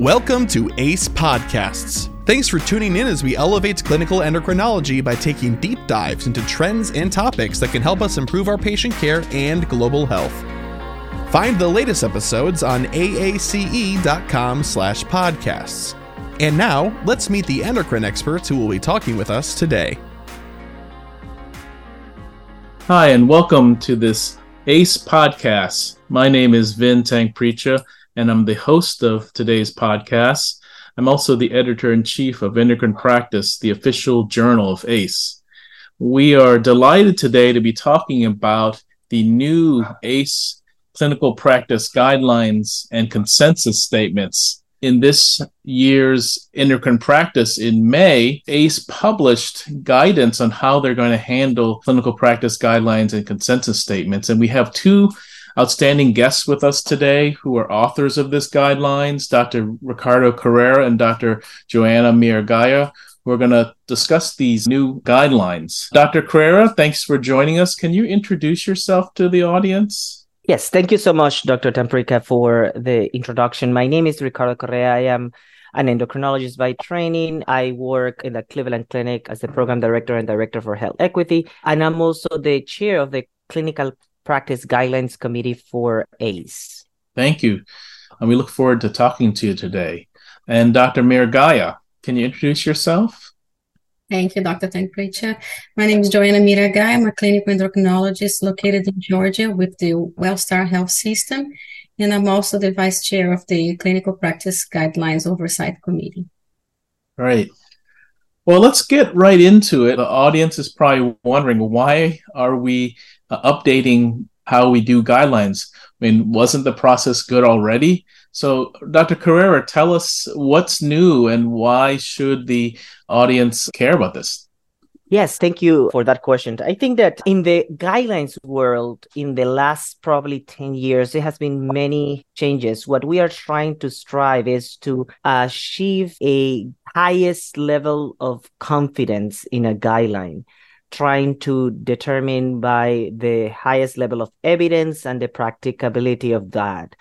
Welcome to ACE Podcasts. Thanks for tuning in as we elevate clinical endocrinology by taking deep dives into trends and topics that can help us improve our patient care and global health. Find the latest episodes on aace.com slash podcasts. And now, let's meet the endocrine experts who will be talking with us today. Hi, and welcome to this ACE podcast. My name is Vin Tangpricha, and I'm the host of today's podcast. I'm also the editor in chief of Endocrine Practice, the official journal of ACE. We are delighted today to be talking about the new ACE clinical practice guidelines and consensus statements. In this year's endocrine practice in May, ACE published guidance on how they're going to handle clinical practice guidelines and consensus statements. And we have two outstanding guests with us today who are authors of this guidelines, Dr. Ricardo Correa and Dr. Joanna Miragaya. We're going to discuss these new guidelines. Dr. Correa, thanks for joining us. Can you introduce yourself to the audience? Yes, thank you so much, Dr. Tangpricha, for the introduction. My name is Ricardo Correa. I am an endocrinologist by training. I work in the Cleveland Clinic as the program director and director for health equity. And I'm also the chair of the clinical Practice Guidelines Committee for ACE. Thank you. And we look forward to talking to you today. And Dr. Miragaya, can you introduce yourself? Thank you, Dr. Tangpricha. My name is Joanna Miragaya. I'm a clinical endocrinologist located in Georgia with the WellStar Health System. And I'm also the vice chair of the Clinical Practice Guidelines Oversight Committee. Great. Well, let's get right into it. The audience is probably wondering why are we uh, updating how we do guidelines? I mean, wasn't the process good already? So, Dr. Correa, tell us what's new and why should the audience care about this? Yes, thank you for that question. I think that in the guidelines world, in the last probably 10 years, there has been many changes. What we are trying to strive is to achieve a highest level of confidence in a guideline, trying to determine by the highest level of evidence and the practicability of that.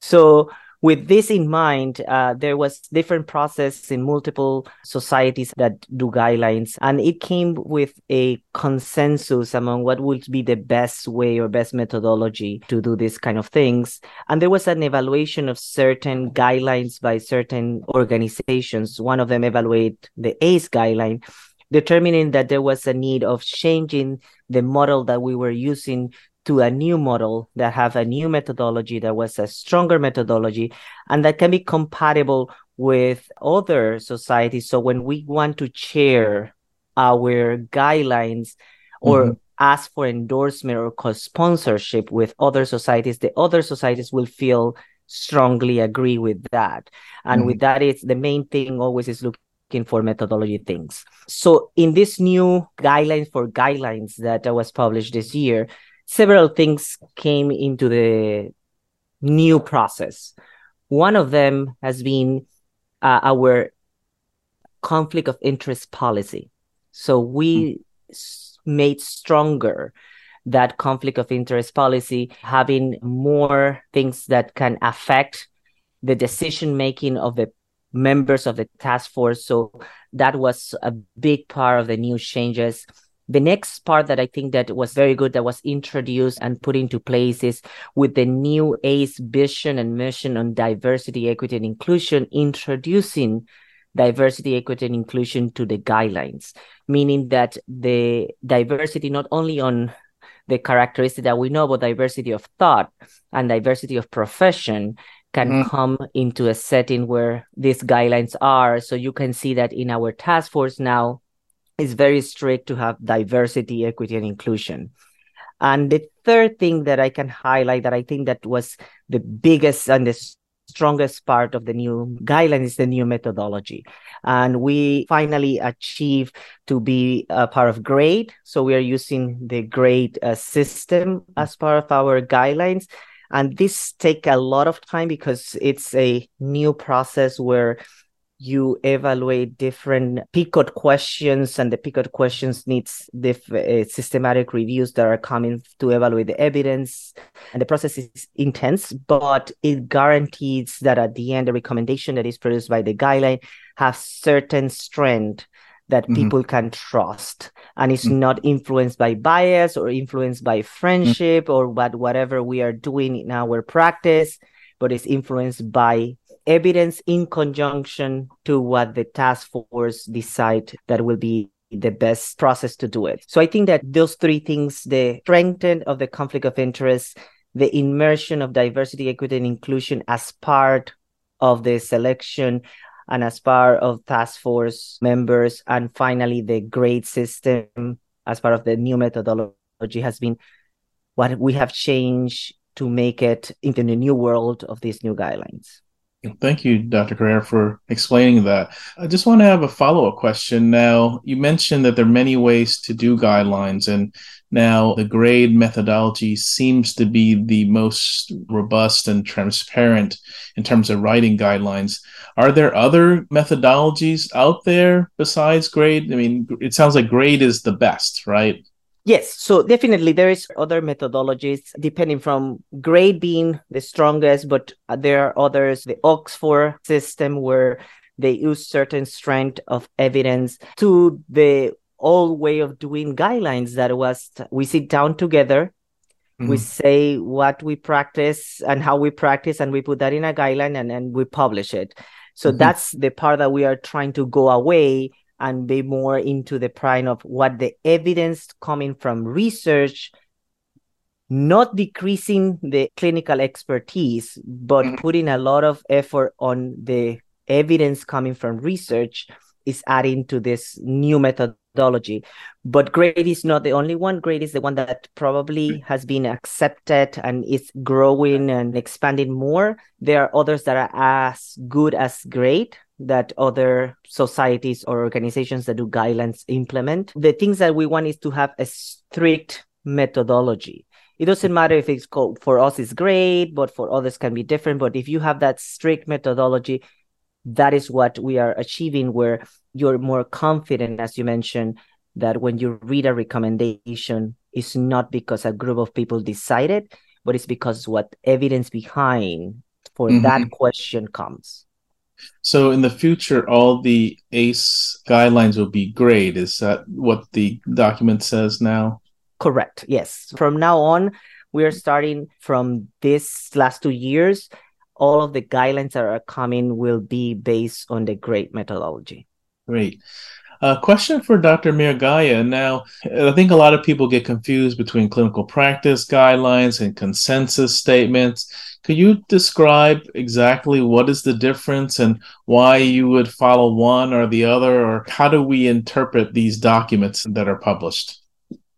So with this in mind, uh, there was different process in multiple societies that do guidelines, and it came with a consensus among what would be the best way or best methodology to do this kind of things. And there was an evaluation of certain guidelines by certain organizations. One of them evaluate the ACE guideline, determining that there was a need of changing the model that we were using to a new model that have a new methodology that was a stronger methodology and that can be compatible with other societies so when we want to share our guidelines or mm-hmm. ask for endorsement or co-sponsorship with other societies the other societies will feel strongly agree with that and mm-hmm. with that it's the main thing always is looking for methodology things so in this new guidelines for guidelines that was published this year several things came into the new process. One of them has been uh, our conflict of interest policy. So we mm. made stronger that conflict of interest policy, having more things that can affect the decision making of the members of the task force. So that was a big part of the new changes. The next part that I think that was very good that was introduced and put into place is with the new ACE vision and mission on diversity, equity, and inclusion, introducing diversity, equity, and inclusion to the guidelines, meaning that the diversity not only on the characteristic that we know about diversity of thought and diversity of profession can mm-hmm. come into a setting where these guidelines are. So you can see that in our task force now, it's very strict to have diversity, equity, and inclusion. And the third thing that I can highlight that I think that was the biggest and the strongest part of the new guideline is the new methodology. And we finally achieved to be a part of GRADE. So we are using the GRADE uh, system as part of our guidelines. And this take a lot of time because it's a new process where you evaluate different PICOT questions, and the PICOT questions needs the uh, systematic reviews that are coming to evaluate the evidence. And the process is intense, but it guarantees that at the end, the recommendation that is produced by the guideline has certain strength that mm-hmm. people can trust and it's mm-hmm. not influenced by bias or influenced by friendship mm-hmm. or what whatever we are doing in our practice but it's influenced by evidence in conjunction to what the task force decide that will be the best process to do it. So I think that those three things, the strengthening of the conflict of interest, the immersion of diversity, equity, and inclusion as part of the selection and as part of task force members, and finally the grade system as part of the new methodology has been what we have changed to make it into the new world of these new guidelines. Thank you, Dr. Correa, for explaining that. I just want to have a follow up question. Now, you mentioned that there are many ways to do guidelines, and now the grade methodology seems to be the most robust and transparent in terms of writing guidelines. Are there other methodologies out there besides grade? I mean, it sounds like grade is the best, right? Yes, so definitely there is other methodologies depending from grade being the strongest, but there are others, the Oxford system where they use certain strength of evidence to the old way of doing guidelines that was we sit down together mm-hmm. we say what we practice and how we practice and we put that in a guideline and then we publish it so mm-hmm. that's the part that we are trying to go away and be more into the prime of what the evidence coming from research not decreasing the clinical expertise but mm-hmm. putting a lot of effort on the evidence coming from research is adding to this new methodology but grade is not the only one grade is the one that probably has been accepted and is growing and expanding more there are others that are as good as grade that other societies or organizations that do guidelines implement. The things that we want is to have a strict methodology. It doesn't matter if it's called for us is GRADE, but for others can be different. But if you have that strict methodology, that is what we are achieving where you're more confident, as you mentioned, that when you read a recommendation, it's not because a group of people decided, but it's because what evidence behind for mm-hmm. that question comes. So in the future, all the ACE guidelines will be grade. Is that what the document says now? Correct. Yes. From now on, we are starting from this last two years. All of the guidelines that are coming will be based on the GRADE methodology. Great. A question for Dr. Miragaya. Now, I think a lot of people get confused between clinical practice guidelines and consensus statements. Could you describe exactly what is the difference and why you would follow one or the other, or how do we interpret these documents that are published?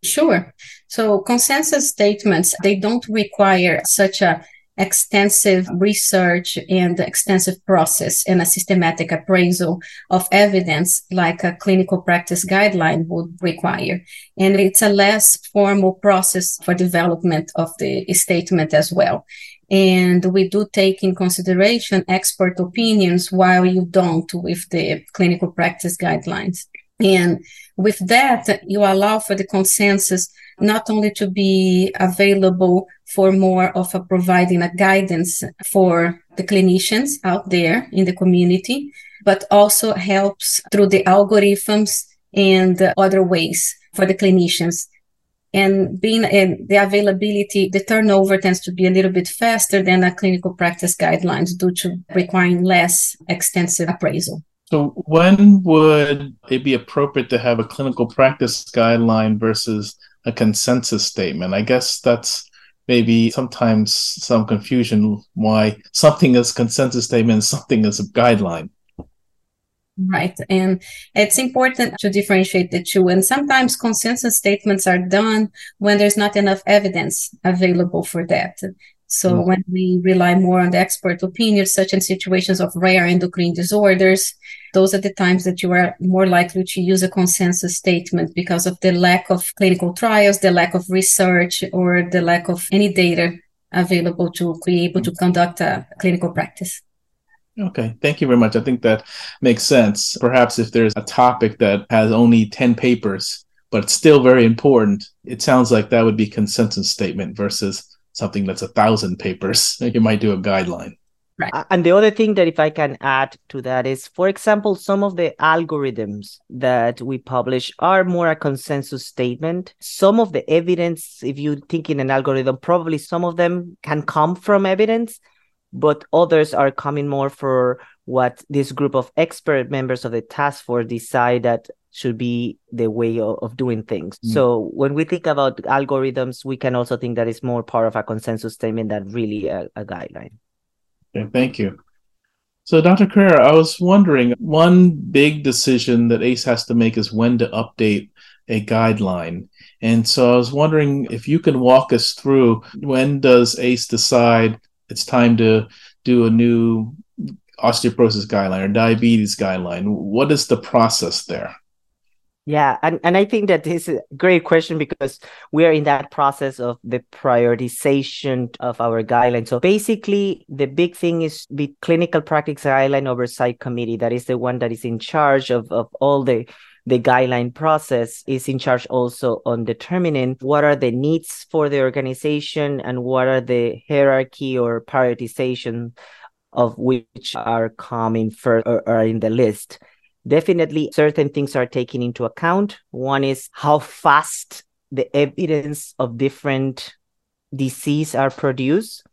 Sure. So consensus statements, they don't require such a extensive research and extensive process and a systematic appraisal of evidence like a clinical practice guideline would require. And it's a less formal process for development of the statement as well. And we do take in consideration expert opinions while you don't with the clinical practice guidelines. And with that, you allow for the consensus not only to be available for more of a providing a guidance for the clinicians out there in the community, but also helps through the algorithms and other ways for the clinicians and being in the availability, the turnover tends to be a little bit faster than a clinical practice guidelines due to requiring less extensive appraisal. So, when would it be appropriate to have a clinical practice guideline versus a consensus statement? I guess that's maybe sometimes some confusion why something is consensus statement something is a guideline. Right. And it's important to differentiate the two. And sometimes consensus statements are done when there's not enough evidence available for that. So mm-hmm. when we rely more on the expert opinion, such in situations of rare endocrine disorders, those are the times that you are more likely to use a consensus statement because of the lack of clinical trials, the lack of research, or the lack of any data available to be able to conduct a clinical practice. Okay, thank you very much. I think that makes sense. Perhaps if there's a topic that has only 10 papers, but it's still very important, it sounds like that would be consensus statement versus something that's a thousand papers. You might do a guideline. Right. And the other thing that if I can add to that is, for example, some of the algorithms that we publish are more a consensus statement. Some of the evidence, if you think in an algorithm, probably some of them can come from evidence, but others are coming more for what this group of expert members of the task force decide that should be the way of, of doing things. Mm. So when we think about algorithms, we can also think that it's more part of a consensus statement than really a, a guideline. Okay, thank you. So, Dr. Correa, I was wondering one big decision that ACE has to make is when to update a guideline. And so I was wondering if you can walk us through when does ACE decide it's time to do a new osteoporosis guideline or diabetes guideline? What is the process there? Yeah, and, and I think that is a great question because we are in that process of the prioritization of our guidelines. So basically, the big thing is the clinical practice guideline oversight committee. That is the one that is in charge of, of all the the guideline process is in charge also on determining what are the needs for the organization and what are the hierarchy or prioritization of which are coming first or are in the list definitely certain things are taken into account. One is how fast the evidence of different disease are produced.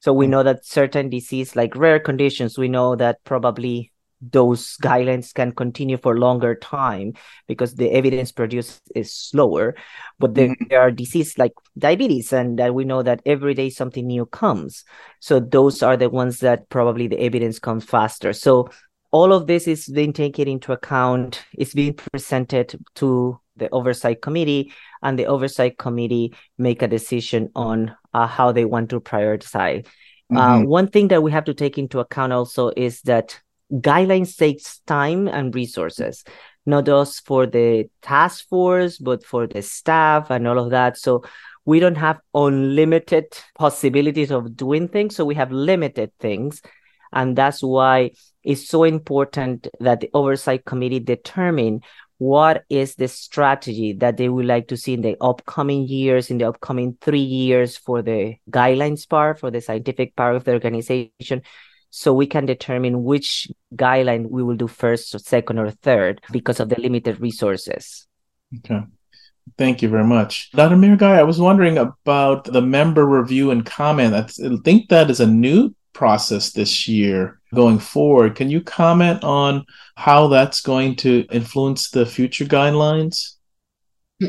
So we mm. know that certain disease, like rare conditions, we know that probably those guidelines can continue for longer time because the evidence produced is slower. But there, mm-hmm. there are diseases like diabetes, and that we know that every day something new comes. So those are the ones that probably the evidence comes faster. So all of this is being taken into account it's being presented to the oversight committee and the oversight committee make a decision on uh, how they want to prioritize. Uh, mm-hmm. uh, one thing that we have to take into account also is that guidelines takes time and resources not just for the task force but for the staff and all of that. So we don't have unlimited possibilities of doing things so we have limited things and that's why it's so important that the oversight committee determine what is the strategy that they would like to see in the upcoming years, in the upcoming three years for the guidelines part, for the scientific part of the organization, so we can determine which guideline we will do first, or second, or third because of the limited resources. Okay. Thank you very much. Dr. Miragaya, I was wondering about the member review and comment. I think that is a new process this year going forward. Can you comment on how that's going to influence the future guidelines?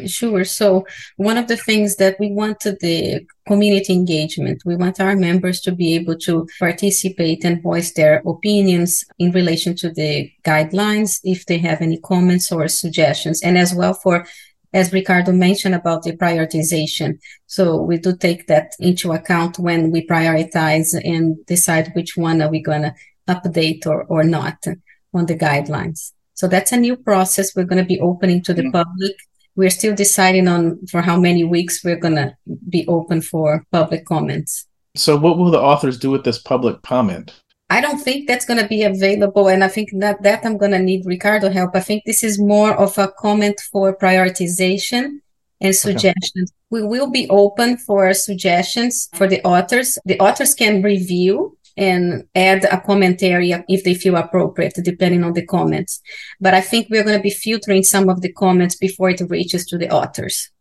Sure. So one of the things that we wanted the community engagement. We want our members to be able to participate and voice their opinions in relation to the guidelines if they have any comments or suggestions, and as well for as Ricardo mentioned about the prioritization. So we do take that into account when we prioritize and decide which one are we going to update or, or not on the guidelines. So that's a new process we're going to be opening to the mm-hmm. public. We're still deciding on for how many weeks we're going to be open for public comments. So what will the authors do with this public comment? I don't think that's going to be available. And I think that, that I'm going to need Ricardo help. I think this is more of a comment for prioritization and suggestions. Okay. We will be open for suggestions for the authors. The authors can review and add a commentary if they feel appropriate, depending on the comments. But I think we're going to be filtering some of the comments before it reaches to the authors.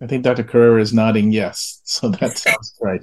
I think Dr. Correa is nodding yes. So that sounds right.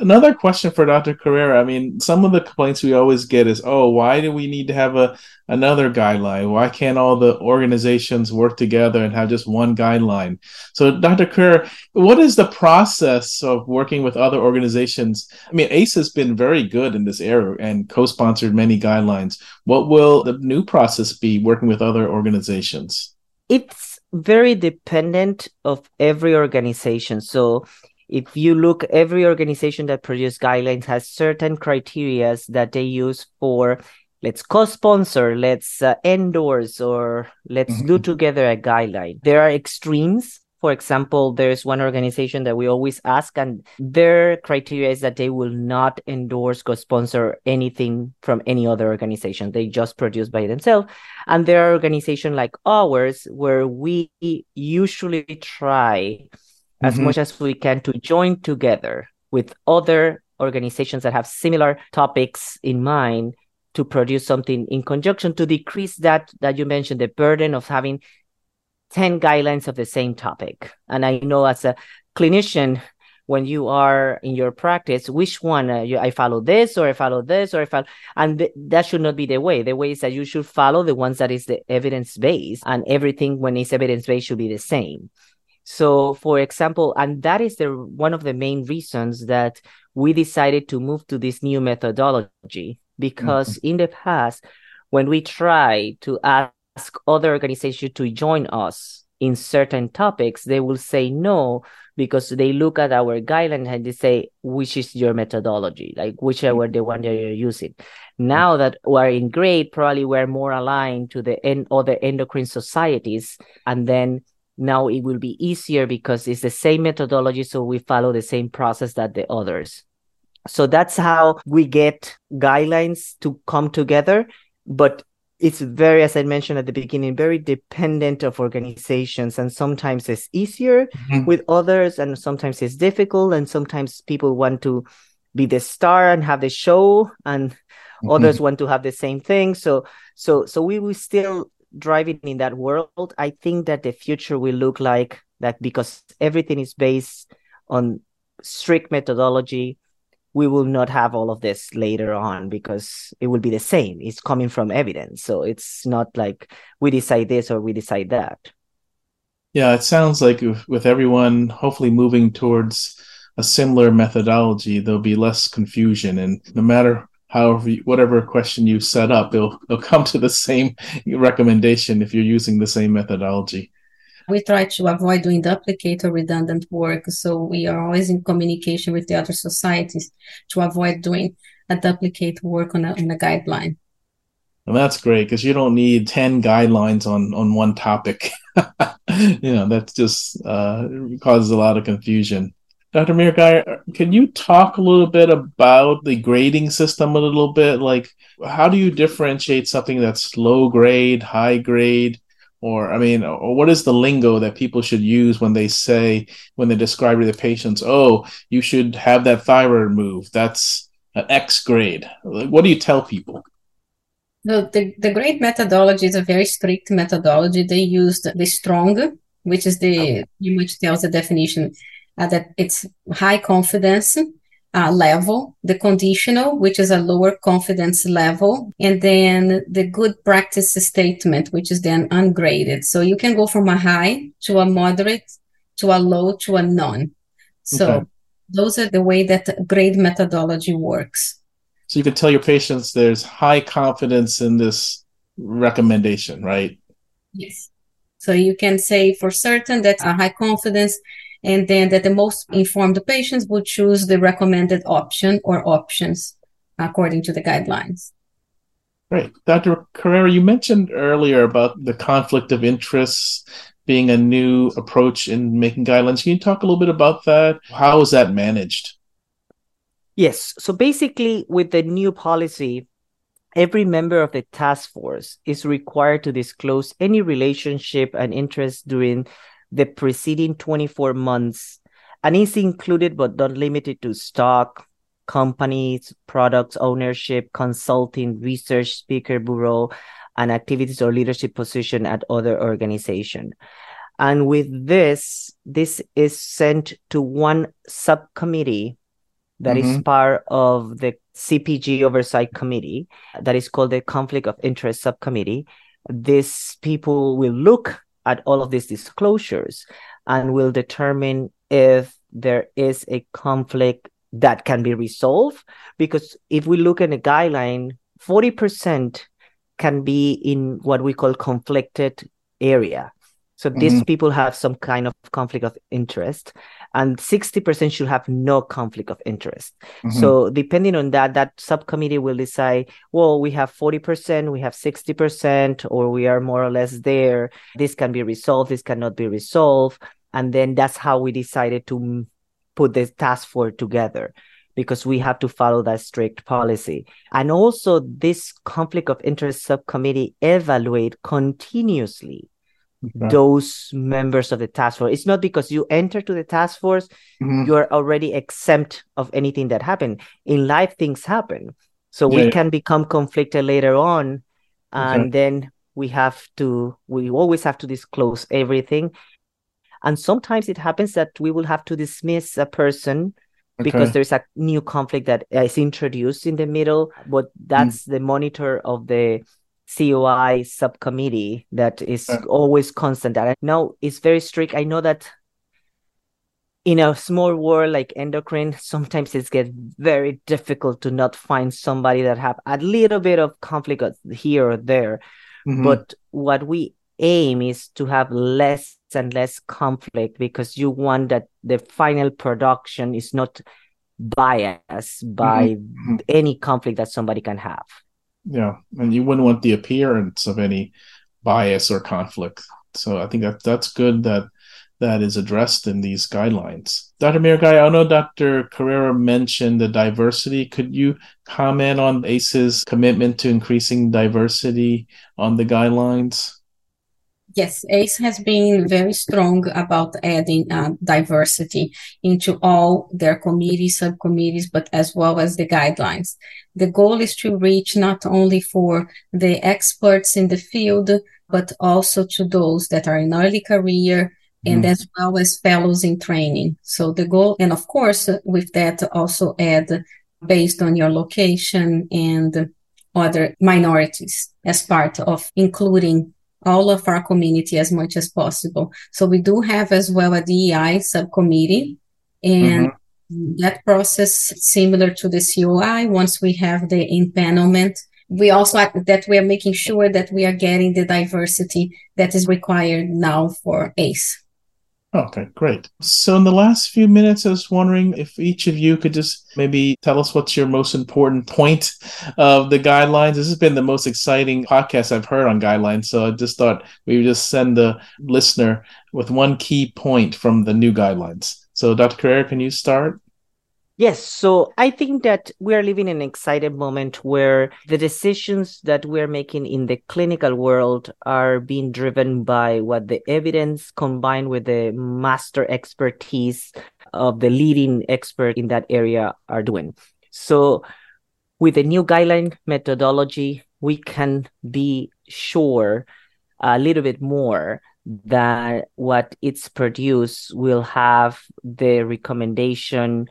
Another question for Dr. Correa. I mean, some of the complaints we always get is, "Oh, why do we need to have a another guideline? Why can't all the organizations work together and have just one guideline?" So, Dr. Correa, what is the process of working with other organizations? I mean, ACE has been very good in this area and co-sponsored many guidelines. What will the new process be working with other organizations? It's very dependent of every organization. So if you look every organization that produces guidelines has certain criterias that they use for let's co-sponsor let's uh, endorse or let's mm-hmm. do together a guideline there are extremes For example, there's one organization that we always ask, and their criteria is that they will not endorse, co sponsor anything from any other organization. They just produce by themselves. And there are organizations like ours where we usually try as mm-hmm. much as we can to join together with other organizations that have similar topics in mind to produce something in conjunction to decrease that that you mentioned the burden of having 10 guidelines of the same topic. And i know as a clinician when you are in your practice which one uh, you, i follow this or i follow this or i follow and th- that should not be the way. The way is that you should follow the ones that is the evidence based and everything when it's evidence based should be the same so for example and that is the one of the main reasons that we decided to move to this new methodology. Because mm-hmm. in the past when we try to ask other organizations to join us in certain topics they will say no because they look at our guideline and they say which is your methodology? Like whichever the one that you're using? Now that we're in GRADE probably we're more aligned to the en- other endocrine societies and then now it will be easier because it's the same methodology so we follow the same process that the others so that's how we get guidelines to come together. But it's very, as I mentioned at the beginning, very dependent of organizations. And sometimes it's easier mm-hmm. with others, and sometimes it's difficult. And sometimes people want to be the star and have the show, and mm-hmm. others want to have the same thing. So, so, so we will still driving in that world. I think that the future will look like that because everything is based on strict methodology we will not have all of this later on because it will be the same. It's coming from evidence. So it's not like we decide this or we decide that. Yeah, it sounds like with everyone hopefully moving towards a similar methodology, there'll be less confusion. And no matter however, whatever question you set up, it'll, it'll come to the same recommendation if you're using the same methodology we try to avoid doing duplicate or redundant work. So we are always in communication with the other societies to avoid doing a duplicate work on a, on a guideline. And that's great because you don't need 10 guidelines on, on one topic. you know, that just uh, causes a lot of confusion. Dr. Miragaya, can you talk a little bit about the grading system a little bit? Like, how do you differentiate something that's low grade, high grade? or I mean, or what is the lingo that people should use when they say when they describe to the patients, "Oh, you should have that thyroid removed. That's an X grade." What do you tell people? The, the, the grade methodology is a very strict methodology. They used the strong, which is the, oh. which tells the definition uh, that it's high confidence uh, level, the conditional, which is a lower confidence level, and then the good practice statement, which is then ungraded. So you can go from a high to a moderate to a low to a none. So okay. those are the way that grade methodology works. So you can tell your patients there's high confidence in this recommendation, right? Yes. So you can say for certain that a high confidence and then that the most informed patients would choose the recommended option or options according to the guidelines. Great. Dr. Correa, you mentioned earlier about the conflict of interests being a new approach in making guidelines. Can you talk a little bit about that? How is that managed? Yes. So basically, with the new policy, every member of the task force is required to disclose any relationship and interest during the preceding 24 months and is included but not limited to stock, companies, products, ownership, consulting, research, speaker bureau, and activities or leadership position at other organization. And with this, this is sent to one subcommittee that mm-hmm. is part of the CPG oversight committee that is called the conflict of interest subcommittee. These people will look at all of these disclosures and will determine if there is a conflict that can be resolved. Because if we look at a guideline, 40% can be in what we call conflicted area. So these mm-hmm. people have some kind of conflict of interest, and 60% should have no conflict of interest. Mm-hmm. So depending on that, that subcommittee will decide, well, we have 40%, we have 60%, or we are more or less there. This can be resolved, this cannot be resolved. And then that's how we decided to put this task force together because we have to follow that strict policy. And also this conflict of interest subcommittee evaluate continuously okay. those members of the task force. It's not because you enter to the task force, mm-hmm. you're already exempt of anything that happened. In life, things happen. So yeah, we can become conflicted later on. And okay. then we have to, we always have to disclose everything. And sometimes it happens that we will have to dismiss a person okay. because there's a new conflict that is introduced in the middle, but that's mm. the monitor of the COI subcommittee that is uh, always constant. And I know it's very strict. I know that in a small world like endocrine, sometimes it gets very difficult to not find somebody that have a little bit of conflict here or there. Mm-hmm. But what we aim is to have less and less conflict because you want that the final production is not biased by mm-hmm. any conflict that somebody can have. Yeah, and you wouldn't want the appearance of any bias or conflict. So I think that that's good that that is addressed in these guidelines. Dr. Miragaya, I know Dr. Correa mentioned the diversity. Could you comment on ACE's commitment to increasing diversity on the guidelines? Yes, ACE has been very strong about adding uh, diversity into all their committees, subcommittees, but as well as the guidelines. The goal is to reach not only for the experts in the field, but also to those that are in early career and mm. as well as fellows in training. So the goal, and of course, with that also add based on your location and other minorities as part of including all of our community as much as possible. So we do have as well a DEI subcommittee and mm-hmm. that process similar to the COI. Once we have the impanelment, we also that we are making sure that we are getting the diversity that is required now for ACE. Okay, great. So, in the last few minutes, I was wondering if each of you could just maybe tell us what's your most important point of the guidelines. This has been the most exciting podcast I've heard on guidelines. So, I just thought we would just send the listener with one key point from the new guidelines. So, Dr. Correa, can you start? Yes, so I think that we're living in an excited moment where the decisions that we're making in the clinical world are being driven by what the evidence combined with the master expertise of the leading expert in that area are doing. So with the new guideline methodology, we can be sure a little bit more that what it's produced will have the recommendation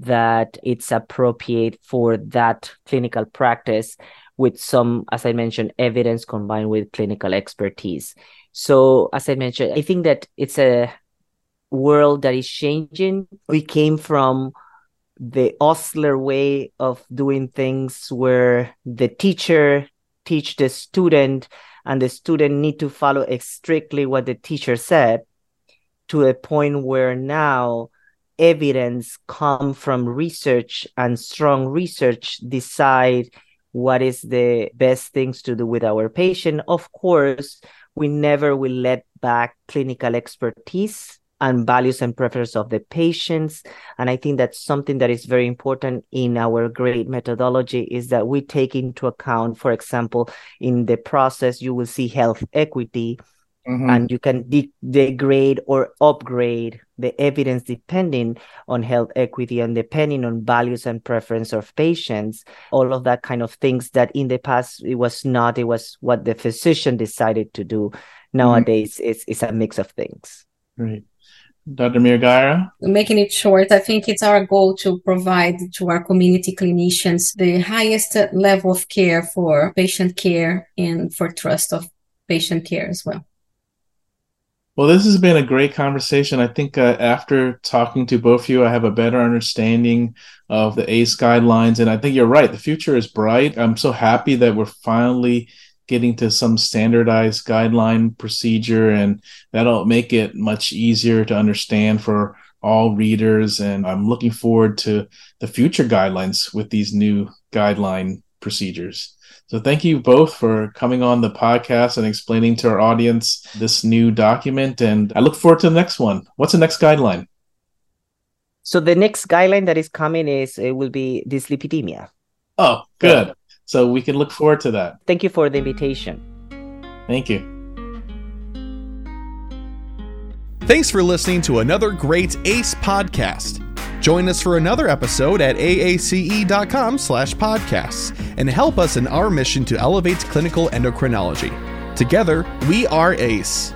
that it's appropriate for that clinical practice with some, as I mentioned, evidence combined with clinical expertise. So, as I mentioned, I think that it's a world that is changing. We came from the Osler way of doing things where the teacher teach the student and the student need to follow strictly what the teacher said to a point where now evidence come from research and strong research decide what is the best things to do with our patient. Of course we never will let back clinical expertise and values and preferences of the patients. And i think that's something that is very important in our GRADE methodology is that we take into account for example in the process you will see health equity Mm-hmm. and you can de- degrade or upgrade the evidence depending on health equity and depending on values and preference of patients all of that kind of things that in the past it was not it was what the physician decided to do nowadays mm-hmm. it's, it's a mix of things Great. Dr. Miragaya? Making it short, I think it's our goal to provide to our community clinicians the highest level of care for patient care and for trust of patient care as well. Well, this has been a great conversation. I think uh, after talking to both of you, I have a better understanding of the ACE guidelines. And I think you're right. The future is bright. I'm so happy that we're finally getting to some standardized guideline procedure, and that'll make it much easier to understand for all readers. And I'm looking forward to the future guidelines with these new guideline procedures. So thank you both for coming on the podcast and explaining to our audience this new document. And I look forward to the next one. What's the next guideline? So the next guideline that is coming is it will be dyslipidemia. Oh, good. So we can look forward to that. Thank you for the invitation. Thank you. Thanks for listening to another great ACE podcast. Join us for another episode at aace.com slash podcasts and help us in our mission to elevate clinical endocrinology. Together, we are ACE.